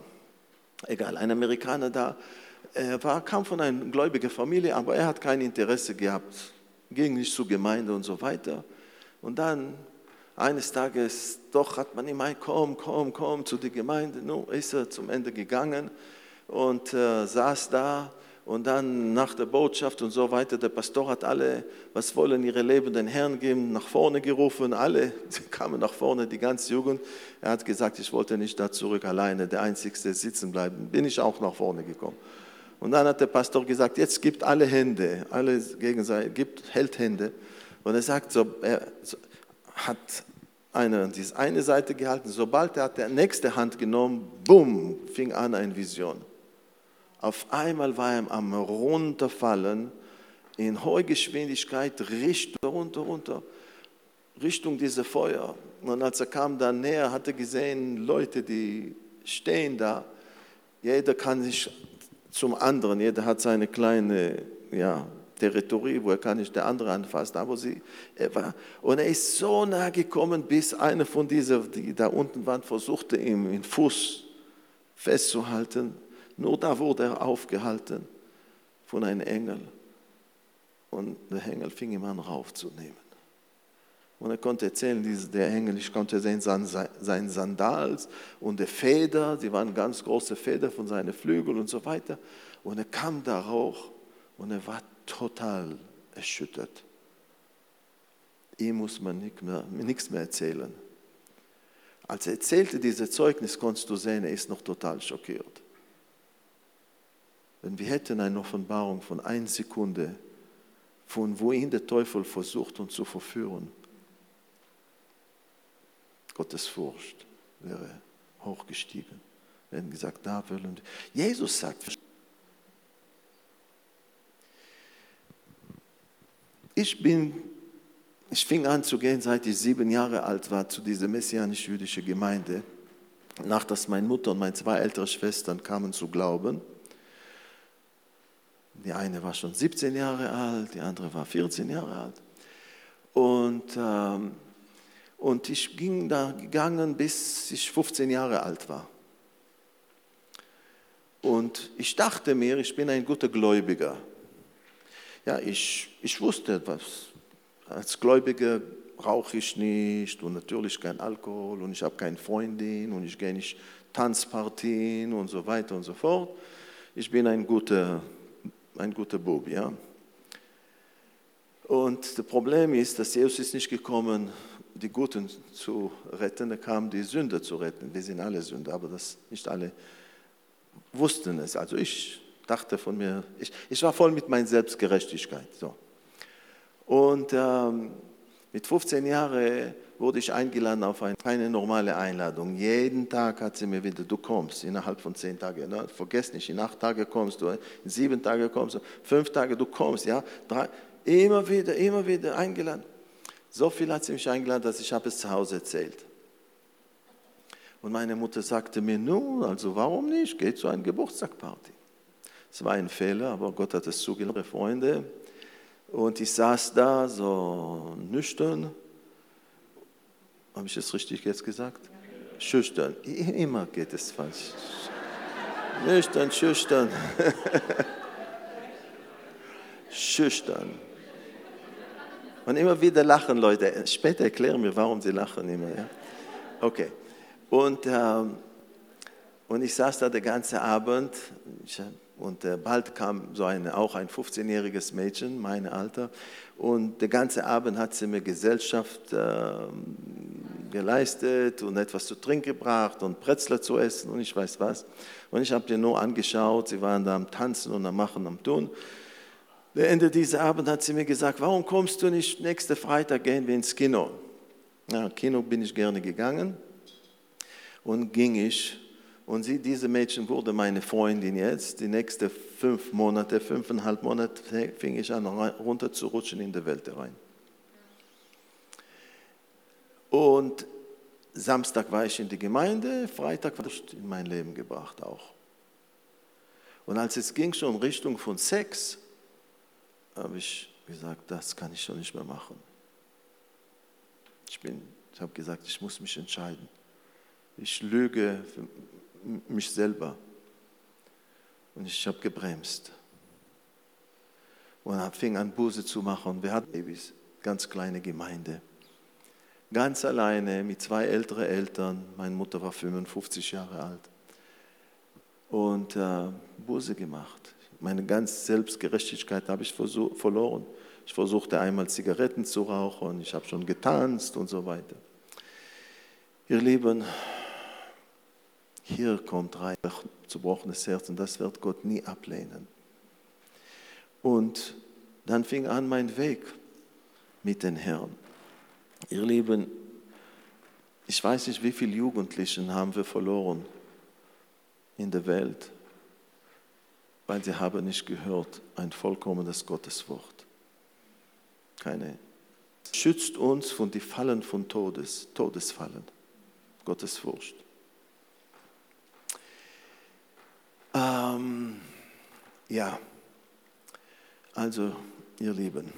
A: egal, ein Amerikaner da, er war, kam von einer gläubigen Familie, aber er hat kein Interesse gehabt, ging nicht zur Gemeinde und so weiter. Und dann eines Tages, doch hat man ihm gesagt, komm, komm, komm zu der Gemeinde. Nun ist er zum Ende gegangen und äh, saß da und dann nach der Botschaft und so weiter, der Pastor hat alle, was wollen ihre Leben den Herrn geben, nach vorne gerufen. Alle [laughs] kamen nach vorne, die ganze Jugend. Er hat gesagt, ich wollte nicht da zurück alleine, der Einzige sitzen bleiben. Bin ich auch nach vorne gekommen. Und dann hat der Pastor gesagt, jetzt gibt alle Hände, alle gegenseitig, gibt, hält Hände. Und er sagt, so, er hat eine, diese eine Seite gehalten, sobald er hat der nächste Hand genommen, bumm, fing an eine Vision. Auf einmal war er am runterfallen, in hoher Geschwindigkeit, Richtung, runter, runter, Richtung dieser Feuer. Und als er kam dann näher, hat er gesehen, Leute, die stehen da. Jeder kann sich zum anderen, jeder hat seine kleine ja, Territorie, wo er kann nicht der andere anfassen. Aber sie, er war, und er ist so nah gekommen, bis einer von diesen, die da unten waren, versuchte, ihm den Fuß festzuhalten. Nur da wurde er aufgehalten von einem Engel. Und der Engel fing ihm an, raufzunehmen. Und er konnte erzählen, der Engel, ich konnte sehen, sein Sandals und die Feder, die waren ganz große Feder von seinen Flügeln und so weiter. Und er kam da hoch und er war total erschüttert. Ihm muss man nicht mehr, nichts mehr erzählen. Als er erzählte dieses Zeugnis, konntest du sehen, er ist noch total schockiert. Wenn wir hätten eine Offenbarung von einer Sekunde, von wohin der Teufel versucht, uns zu verführen. Gottes Furcht wäre hochgestiegen. Wir hätten gesagt, da wollen Jesus sagt, ich bin, ich fing an zu gehen, seit ich sieben Jahre alt war, zu dieser messianisch-jüdischen Gemeinde. Nach dass meine Mutter und meine zwei ältere Schwestern kamen zu glauben. Die eine war schon 17 Jahre alt, die andere war 14 Jahre alt. Und, ähm, und ich ging da gegangen, bis ich 15 Jahre alt war. Und ich dachte mir, ich bin ein guter Gläubiger. Ja, ich, ich wusste, was, als Gläubiger rauche ich nicht und natürlich kein Alkohol und ich habe keine Freundin und ich gehe nicht Tanzpartien und so weiter und so fort. Ich bin ein guter ein guter Bub, ja. Und das Problem ist, dass Jesus ist nicht gekommen, die Guten zu retten, er kam, die Sünder zu retten. Wir sind alle Sünder, aber das nicht alle wussten es. Also ich dachte von mir, ich, ich war voll mit meiner Selbstgerechtigkeit. So. Und ähm, mit 15 Jahren wurde ich eingeladen auf eine, eine, normale Einladung. Jeden Tag hat sie mir wieder, du kommst innerhalb von zehn Tagen. Ne? Vergiss nicht, in acht Tagen kommst du, in sieben Tagen kommst du, fünf Tage du kommst. Ja? Drei, immer wieder, immer wieder eingeladen. So viel hat sie mich eingeladen, dass ich habe es zu Hause erzählt. Und meine Mutter sagte mir, nun, also warum nicht? Geh zu einer Geburtstagparty. Es war ein Fehler, aber Gott hat es zugelassen, Freunde. Und ich saß da so nüchtern. Habe ich es richtig jetzt gesagt? Schüchtern. Immer geht es falsch. nüchtern, schüchtern. [laughs] schüchtern. Und immer wieder lachen Leute. Später erklären mir, warum sie lachen immer. Ja? Okay. Und, ähm, und ich saß da den ganzen Abend. Ich, und äh, bald kam so eine, auch ein 15-jähriges Mädchen, mein Alter. Und den ganzen Abend hat sie mir Gesellschaft äh, geleistet und etwas zu trinken gebracht und Bretzler zu essen und ich weiß was. Und ich habe dir nur angeschaut, sie waren da am Tanzen und am Machen, am Tun. Am Ende dieses Abend hat sie mir gesagt, warum kommst du nicht, nächsten Freitag gehen wir ins Kino. Ja, Kino bin ich gerne gegangen und ging ich und sie, diese Mädchen wurde meine Freundin jetzt. Die nächsten fünf Monate, fünfeinhalb Monate fing ich an, runter zu rutschen in die Welt rein. Und Samstag war ich in die Gemeinde, Freitag war ich in mein Leben gebracht auch. Und als es ging schon Richtung von Sex, habe ich gesagt, das kann ich schon nicht mehr machen. Ich, ich habe gesagt, ich muss mich entscheiden. Ich lüge mich selber. Und ich habe gebremst. Und fing an, Buße zu machen. Wir hatten Babys, ganz kleine Gemeinde. Ganz alleine mit zwei älteren Eltern. Meine Mutter war 55 Jahre alt. Und äh, Buße gemacht. Meine ganze Selbstgerechtigkeit habe ich verloren. Ich versuchte einmal Zigaretten zu rauchen, ich habe schon getanzt und so weiter. Ihr Lieben, hier kommt rein, zerbrochenes Herz und das wird Gott nie ablehnen. Und dann fing an mein Weg mit den Herrn. Ihr Lieben, ich weiß nicht, wie viele Jugendlichen haben wir verloren in der Welt, weil sie haben nicht gehört ein vollkommenes Gotteswort. Keine. Schützt uns von den Fallen von Todes, Todesfallen, Gottesfurcht. Ähm, ja, also ihr Lieben,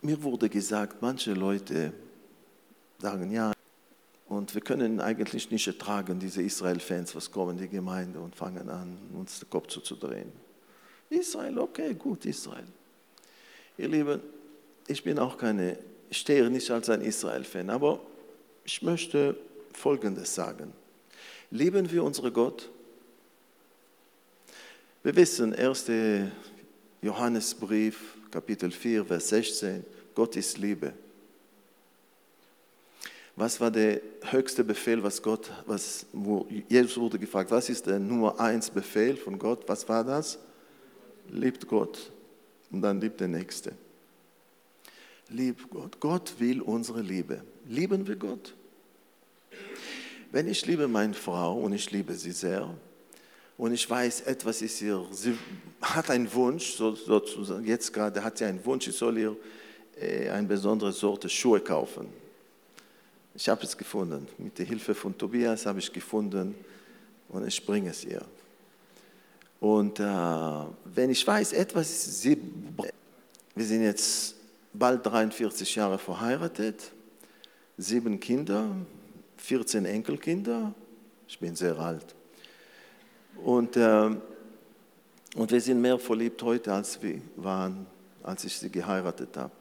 A: mir wurde gesagt, manche Leute sagen ja, und wir können eigentlich nicht ertragen, diese Israel-Fans, was kommen in die Gemeinde und fangen an, uns den Kopf zuzudrehen. Israel, okay, gut, Israel. Ihr Lieben, ich bin auch keine, ich stehe nicht als ein Israel-Fan, aber ich möchte Folgendes sagen. Lieben wir unseren Gott? Wir wissen, 1. Johannesbrief, Kapitel 4, Vers 16, Gott ist Liebe. Was war der höchste Befehl, was Gott, was, Jesus wurde gefragt, was ist der Nummer eins Befehl von Gott? Was war das? Liebt Gott und dann liebt der Nächste. Lieb Gott. Gott will unsere Liebe. Lieben wir Gott? Wenn ich liebe meine Frau und ich liebe sie sehr und ich weiß, etwas ist ihr, sie hat einen Wunsch, sozusagen, jetzt gerade hat sie einen Wunsch, ich soll ihr äh, eine besondere Sorte Schuhe kaufen. Ich habe es gefunden. Mit der Hilfe von Tobias habe ich gefunden und ich bringe es ihr. Und äh, wenn ich weiß, etwas, sie, wir sind jetzt bald 43 Jahre verheiratet, sieben Kinder, 14 Enkelkinder. Ich bin sehr alt. Und, äh, und wir sind mehr verliebt heute, als wir waren, als ich sie geheiratet habe.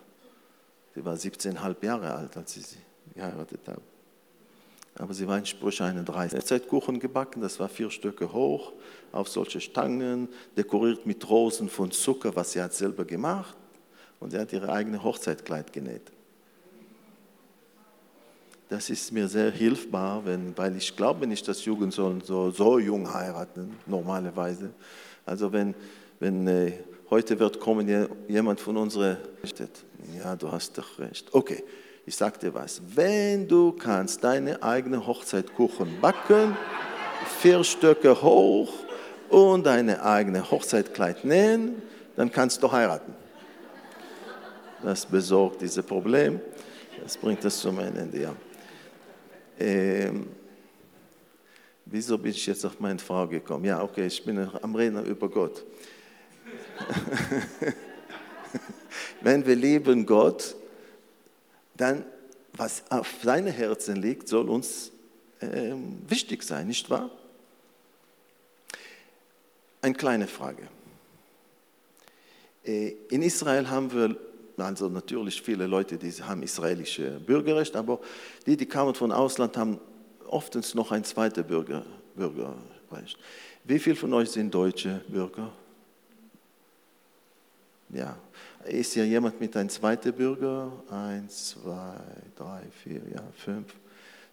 A: Sie war 17,5 Jahre alt, als ich sie geheiratet habe. Aber sie war in Sprüche 31. Zeit Kuchen gebacken, das war vier Stücke hoch, auf solche Stangen, dekoriert mit Rosen von Zucker, was sie hat selber gemacht. Und sie hat ihre eigene Hochzeitkleid genäht. Das ist mir sehr hilfbar, wenn, weil ich glaube nicht, dass Jugend sollen so, so jung heiraten, normalerweise. Also wenn, wenn äh, heute wird kommen jemand von unserer ja, du hast doch recht. Okay, ich sag dir was. Wenn du kannst deine eigene Hochzeitkuchen backen, vier Stöcke hoch und deine eigene Hochzeitkleid nähen, dann kannst du heiraten. Das besorgt dieses Problem. Das bringt es zum Ende, ja. Ähm, wieso bin ich jetzt auf meine Frau gekommen? Ja, okay, ich bin am Reden über Gott. [laughs] Wenn wir lieben Gott, dann was auf seinem Herzen liegt, soll uns äh, wichtig sein, nicht wahr? Eine kleine Frage. Äh, in Israel haben wir also natürlich viele Leute, die haben israelische Bürgerrecht, aber die, die kamen von Ausland, haben oftens noch ein zweites Bürger, Bürgerrecht. Wie viele von euch sind deutsche Bürger? Ja. Ist hier jemand mit einem zweiten Bürger? Eins, zwei, drei, vier, ja, fünf,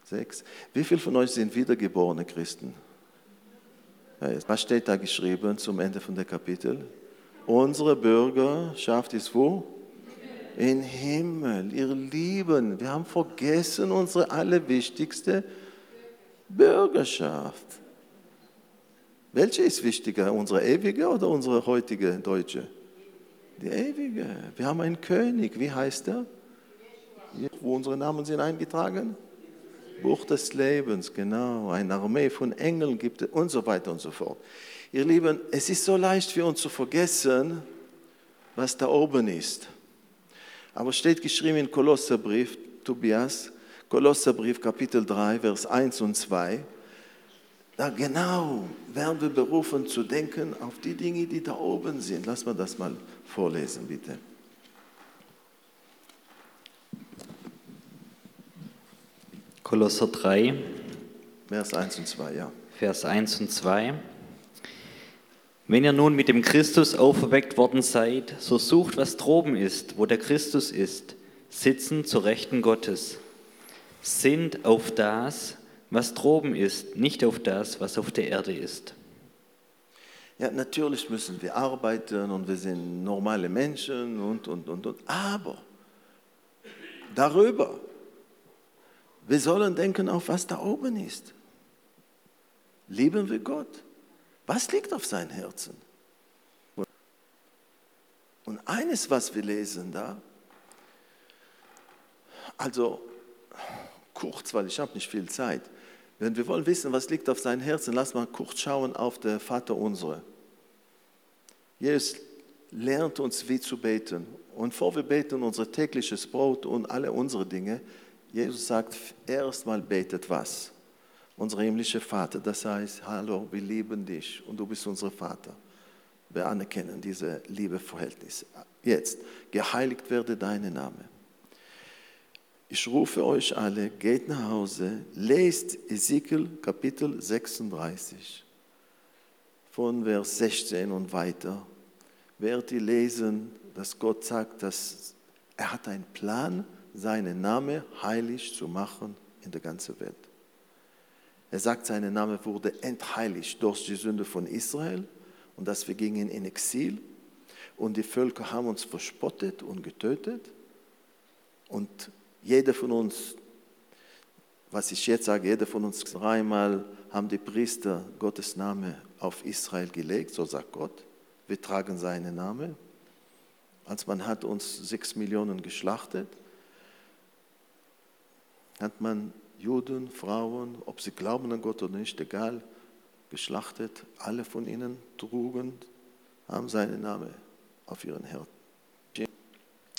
A: sechs. Wie viele von euch sind wiedergeborene Christen? Was steht da geschrieben zum Ende von der Kapitel? Unsere Bürgerschaft ist wo? In Himmel, ihr Lieben. Wir haben vergessen unsere allerwichtigste Bürgerschaft. Welche ist wichtiger, unsere ewige oder unsere heutige deutsche? Die ewige. Wir haben einen König. Wie heißt er? Wo unsere Namen sind eingetragen? Buch des Lebens, genau. Eine Armee von Engeln gibt es und so weiter und so fort. Ihr Lieben, es ist so leicht für uns zu vergessen, was da oben ist. Aber steht geschrieben in Kolosserbrief, Tobias, Kolosserbrief Kapitel 3, Vers 1 und 2, da genau werden wir berufen zu denken auf die Dinge, die da oben sind. Lass mal das mal vorlesen, bitte.
B: Kolosser 3,
A: Vers 1 und 2, ja.
B: Vers 1 und 2. Wenn ihr nun mit dem Christus auferweckt worden seid, so sucht, was droben ist, wo der Christus ist, sitzen zur Rechten Gottes. Sind auf das, was droben ist, nicht auf das, was auf der Erde ist.
A: Ja, natürlich müssen wir arbeiten und wir sind normale Menschen und, und, und, und. Aber darüber, wir sollen denken auf, was da oben ist. Lieben wir Gott? Was liegt auf seinem Herzen? Und eines, was wir lesen da, also kurz, weil ich habe nicht viel Zeit. Wenn wir wollen wissen, was liegt auf seinem Herzen, lass mal kurz schauen auf der Vater unsere. Jesus lernt uns, wie zu beten. Und vor wir beten unser tägliches Brot und alle unsere Dinge, Jesus sagt, erstmal betet was? Unser himmlischer Vater. Das heißt, hallo, wir lieben dich und du bist unser Vater. Wir anerkennen diese Liebeverhältnis. Jetzt, geheiligt werde dein Name. Ich rufe euch alle, geht nach Hause, lest Ezekiel Kapitel 36 von Vers 16 und weiter. Werdet ihr lesen, dass Gott sagt, dass er hat einen Plan, seinen Namen heilig zu machen in der ganzen Welt. Er sagt, sein Name wurde entheiligt durch die Sünde von Israel und dass wir gingen in Exil und die Völker haben uns verspottet und getötet und jeder von uns, was ich jetzt sage, jeder von uns dreimal haben die Priester Gottes Name auf Israel gelegt, so sagt Gott. Wir tragen seinen Namen. Als man hat uns sechs Millionen geschlachtet, hat man Juden, Frauen, ob sie glauben an Gott oder nicht, egal, geschlachtet. Alle von ihnen trugen, haben seinen Namen auf ihren Herzen.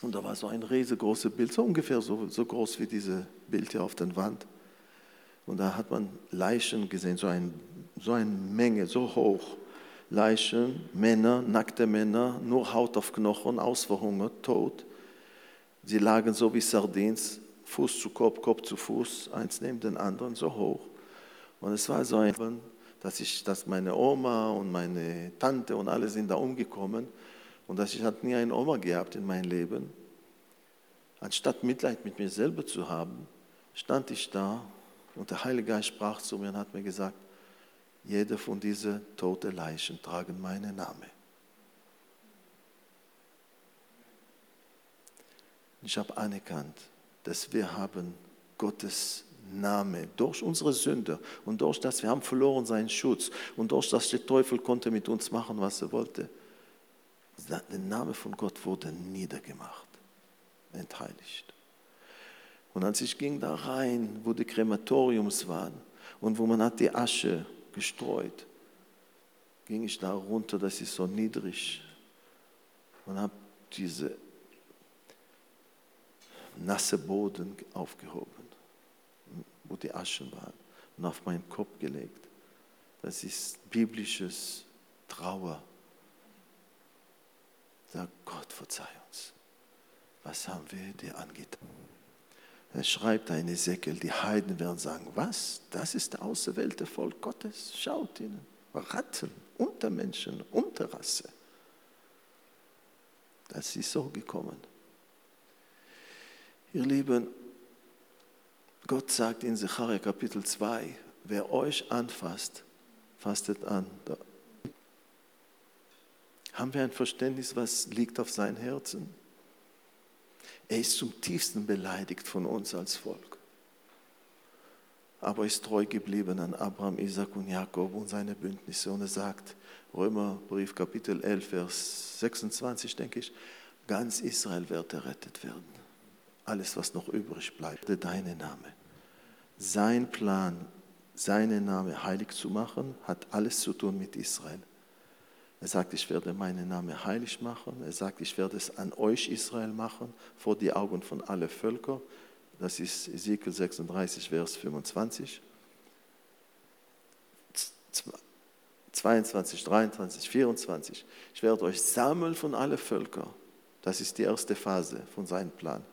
A: Und da war so ein riesengroßes Bild, so ungefähr so, so groß wie dieses Bild hier auf der Wand. Und da hat man Leichen gesehen, so, ein, so eine Menge, so hoch. Leichen, Männer, nackte Männer, nur Haut auf Knochen, ausverhungert, tot. Sie lagen so wie Sardins, Fuß zu Kopf, Kopf zu Fuß, eins neben den anderen, so hoch. Und es war so ein, dass, ich, dass meine Oma und meine Tante und alle sind da umgekommen und dass ich hatte nie eine Oma gehabt in meinem Leben. Anstatt Mitleid mit mir selber zu haben stand ich da und der Heilige Geist sprach zu mir und hat mir gesagt, jede von diesen toten Leichen tragen meinen Namen. Ich habe anerkannt, dass wir haben Gottes Name durch unsere Sünde und durch das wir haben verloren seinen Schutz und durch das der Teufel konnte mit uns machen, was er wollte. Der Name von Gott wurde niedergemacht, entheiligt. Und als ich ging da rein, wo die Krematoriums waren und wo man hat die Asche gestreut, ging ich da runter, das ist so niedrig und habe diese nasse Boden aufgehoben, wo die Aschen waren und auf meinen Kopf gelegt. Das ist biblisches Trauer. Sag Gott, verzeih uns. Was haben wir dir angetan? Er schreibt eine Säckel, die Heiden werden sagen, was? Das ist der auserwählte Volk Gottes? Schaut ihnen. Ratten, Untermenschen, Unterrasse. Das ist so gekommen. Ihr Lieben, Gott sagt in Sacharja Kapitel 2, wer euch anfasst, fastet an. Haben wir ein Verständnis, was liegt auf sein Herzen? Er ist zum tiefsten beleidigt von uns als Volk. Aber er ist treu geblieben an Abraham, Isaac und Jakob und seine Bündnisse. Und er sagt, Römerbrief Kapitel 11, Vers 26, denke ich, ganz Israel wird errettet werden. Alles, was noch übrig bleibt, deine Name. Sein Plan, seinen Name heilig zu machen, hat alles zu tun mit Israel. Er sagt, ich werde meinen Namen heilig machen. Er sagt, ich werde es an euch Israel machen, vor die Augen von allen Völkern. Das ist Ezekiel 36, Vers 25. 22, 23, 24. Ich werde euch sammeln von allen Völkern. Das ist die erste Phase von seinem Plan.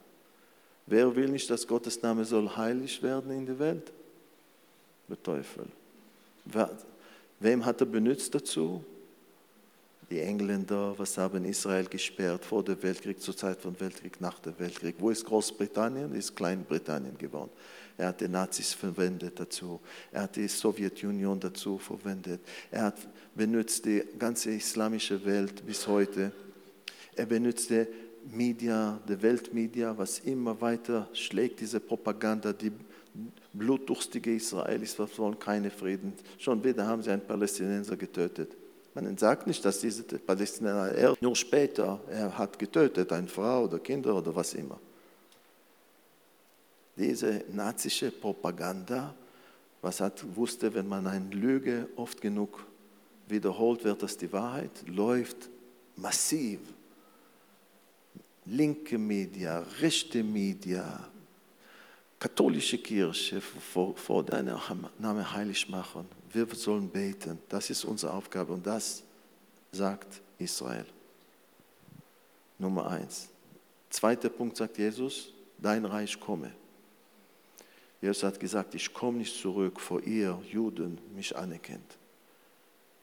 A: Wer will nicht, dass Gottes Name soll heilig werden in der Welt? Der Teufel. Wem hat er benutzt dazu? Die Engländer, was haben Israel gesperrt vor dem Weltkrieg, zur Zeit von Weltkrieg, nach dem Weltkrieg. Wo ist Großbritannien? Ist Kleinbritannien geworden. Er hat die Nazis verwendet dazu. Er hat die Sowjetunion dazu verwendet. Er hat benutzt die ganze islamische Welt bis heute. Er benutzte Media, die Weltmedia, was immer weiter schlägt, diese Propaganda, die blutdurstige Israelis wollen keine Frieden. Schon wieder haben sie einen Palästinenser getötet. Man sagt nicht, dass diese Palästinenser, er, nur später, er hat getötet, eine Frau oder Kinder oder was immer. Diese nazische Propaganda, was hat, wusste, wenn man eine Lüge oft genug wiederholt, wird das die Wahrheit, läuft massiv. Linke Media, rechte Media, katholische Kirche vor, vor deinem Namen heilig machen wir sollen beten. Das ist unsere Aufgabe und das sagt Israel. Nummer eins. Zweiter Punkt sagt Jesus, dein Reich komme. Jesus hat gesagt, ich komme nicht zurück, vor ihr Juden mich anerkennt.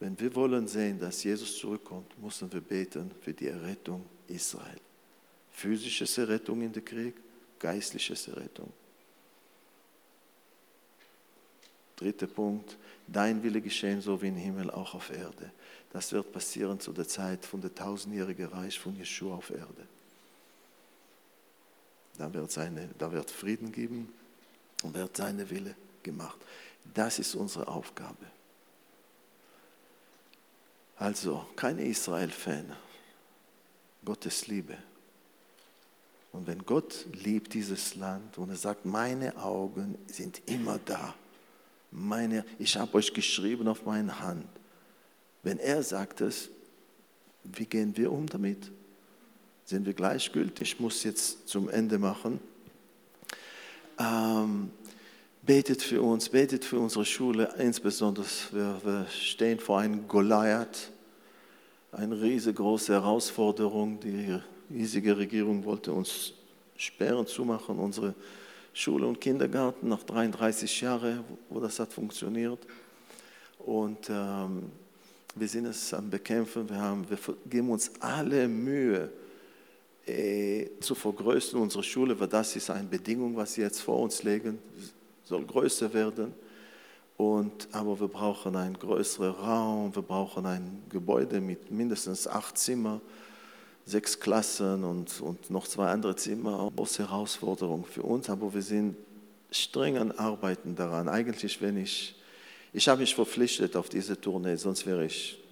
A: Wenn wir wollen sehen, dass Jesus zurückkommt, müssen wir beten für die Errettung Israel. Physische Errettung in den Krieg, geistliche Errettung. Dritter Punkt, dein Wille geschehen, so wie im Himmel, auch auf Erde. Das wird passieren zu der Zeit von der tausendjährigen Reich von Jeschua auf Erde. Da wird, seine, da wird Frieden geben und wird seine Wille gemacht. Das ist unsere Aufgabe. Also, kein Israel-Fan. Gottes Liebe. Und wenn Gott liebt dieses Land und er sagt, meine Augen sind immer da, meine, ich habe euch geschrieben auf meine Hand. Wenn er sagt es, wie gehen wir um damit? Sind wir gleichgültig? Ich muss jetzt zum Ende machen. Ähm, betet für uns, betet für unsere Schule, insbesondere wir, wir stehen vor einem Goliath, eine riesengroße Herausforderung. Die hiesige Regierung wollte uns Sperren zumachen, unsere Schule und Kindergarten nach 33 Jahren, wo das hat funktioniert. Und ähm, wir sind es am Bekämpfen. Wir, haben, wir geben uns alle Mühe, äh, zu vergrößern, unsere Schule, weil das ist eine Bedingung, was sie jetzt vor uns legen, soll größer werden. Und, aber wir brauchen einen größeren Raum, wir brauchen ein Gebäude mit mindestens acht Zimmern, sechs Klassen und, und noch zwei andere Zimmer. Große Herausforderung für uns, aber wir sind streng an Arbeiten daran. Eigentlich, wenn ich, ich habe mich verpflichtet auf diese Tournee, sonst wäre ich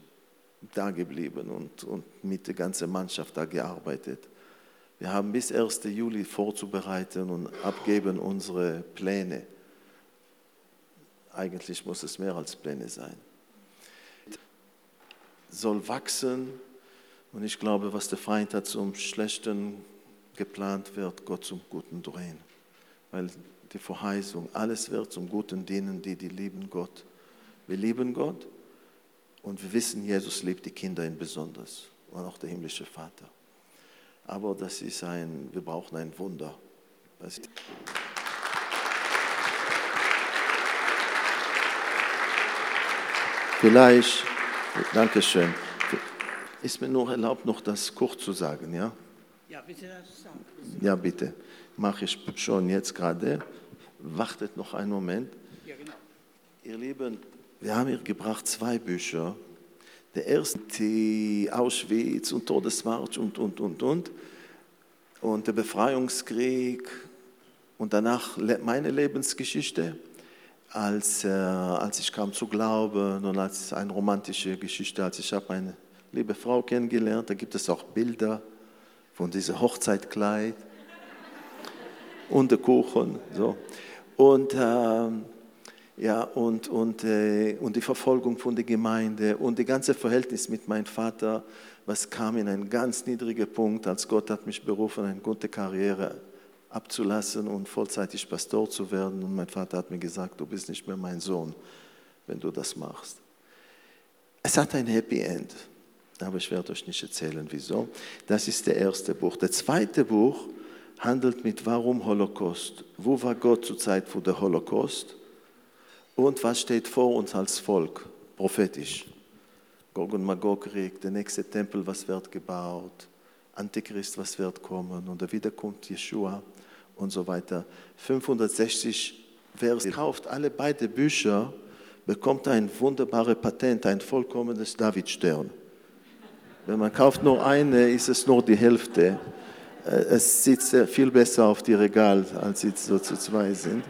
A: da geblieben und, und mit der ganzen Mannschaft da gearbeitet. Wir haben bis 1. Juli vorzubereiten und abgeben unsere Pläne. Eigentlich muss es mehr als Pläne sein. Soll wachsen und ich glaube, was der Feind hat zum Schlechten geplant wird, Gott zum Guten drehen. Weil die Verheißung, alles wird zum Guten dienen, die, die lieben Gott. Wir lieben Gott und wir wissen, Jesus liebt die Kinder in besonders und auch der himmlische Vater. Aber das ist ein, wir brauchen ein Wunder. Vielleicht, danke schön, ist mir nur erlaubt, noch das kurz zu sagen, ja?
C: Ja, bitte das sagen.
A: Ja, bitte. Mache ich schon jetzt gerade. Wartet noch einen Moment.
C: Ja, genau.
A: Ihr Lieben, wir haben hier gebracht zwei Bücher. Der erste, die Auschwitz und Todesmarsch und, und, und, und. Und der Befreiungskrieg und danach meine Lebensgeschichte, als, äh, als ich kam zu Glauben und als eine romantische Geschichte, als ich habe meine liebe Frau kennengelernt. Da gibt es auch Bilder von diesem Hochzeitkleid [laughs] und der Kuchen. So. Und, ähm, ja, und, und, äh, und die Verfolgung von der Gemeinde und das ganze Verhältnis mit meinem Vater, was kam in einen ganz niedrigen Punkt, als Gott hat mich berufen, eine gute Karriere abzulassen und vollzeitig Pastor zu werden. Und mein Vater hat mir gesagt, du bist nicht mehr mein Sohn, wenn du das machst. Es hat ein Happy End, aber ich werde euch nicht erzählen, wieso. Das ist der erste Buch. Der zweite Buch handelt mit Warum Holocaust? Wo war Gott zur Zeit vor der Holocaust? Und was steht vor uns als Volk, prophetisch? Gog und Magog-Krieg, der nächste Tempel, was wird gebaut? Antichrist, was wird kommen? Und wieder kommt Jeshua und so weiter. 560 Vers. Kauft alle beide Bücher, bekommt ein wunderbares Patent, ein vollkommenes Davidstern. Wenn man kauft nur eine, ist es nur die Hälfte. Äh, Es sehr viel besser auf die Regal, als sie so zu zwei sind.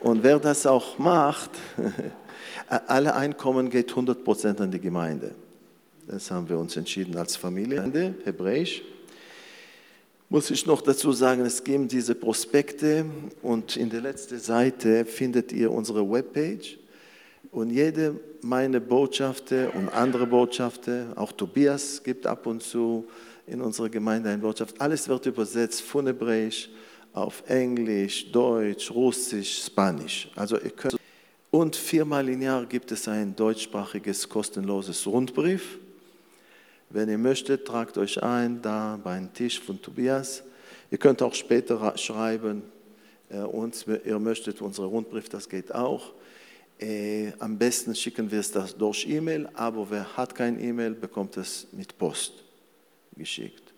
A: Und wer das auch macht, [laughs] alle Einkommen geht 100% an die Gemeinde. Das haben wir uns entschieden als Familie, hebräisch. Muss ich noch dazu sagen, es gibt diese Prospekte und in der letzten Seite findet ihr unsere Webpage. Und jede meine Botschaften und andere Botschaften, auch Tobias gibt ab und zu in unserer Gemeinde eine Botschaft, alles wird übersetzt von Hebräisch auf Englisch, Deutsch, Russisch, Spanisch. Also ihr könnt und viermal im Jahr gibt es ein deutschsprachiges kostenloses Rundbrief. Wenn ihr möchtet, tragt euch ein, da beim Tisch von Tobias. Ihr könnt auch später schreiben, äh, uns, ihr möchtet unseren Rundbrief, das geht auch. Äh, am besten schicken wir es das durch E-Mail, aber wer hat kein E-Mail, bekommt es mit Post geschickt.